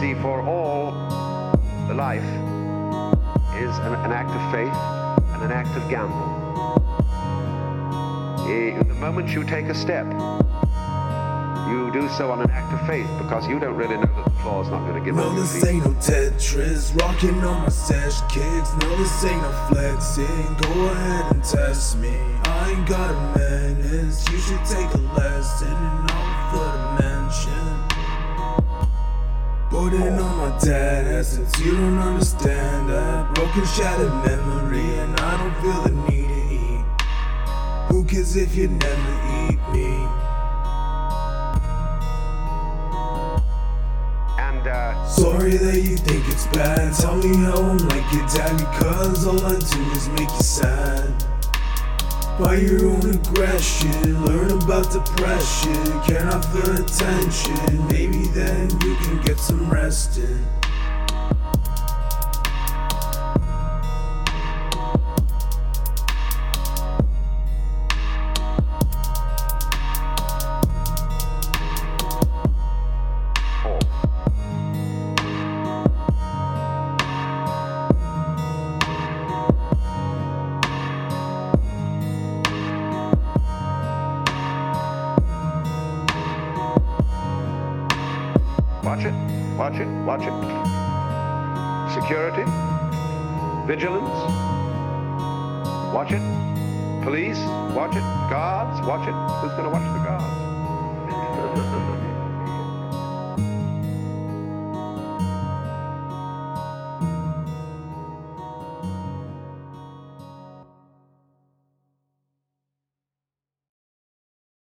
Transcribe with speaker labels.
Speaker 1: before all, the life is an, an act of faith and an act of gamble. Eh, The moment you take a step, you do so on an act of faith because you don't really know that the floor is not going to give
Speaker 2: No,
Speaker 1: up your
Speaker 2: this ain't no Tetris. Rocking on my stash kicks. No, this ain't no flexing. Go ahead and test me. I ain't got a menace. You should take a lesson in all the dimension. Putting on my dad essence. You don't understand that. Broken, shattered memory. And I don't feel the need to eat. Who cares if you never eat me?
Speaker 1: And uh,
Speaker 2: Sorry that you think it's bad. Tell me how I'm like your dad because all I do is make you sad. By your own aggression, learn about depression. Cannot feel attention. Maybe then you get some rest
Speaker 1: Watch it, watch it, watch it. Security, vigilance, watch it. Police, watch it. Guards, watch it. Who's going to watch the guards?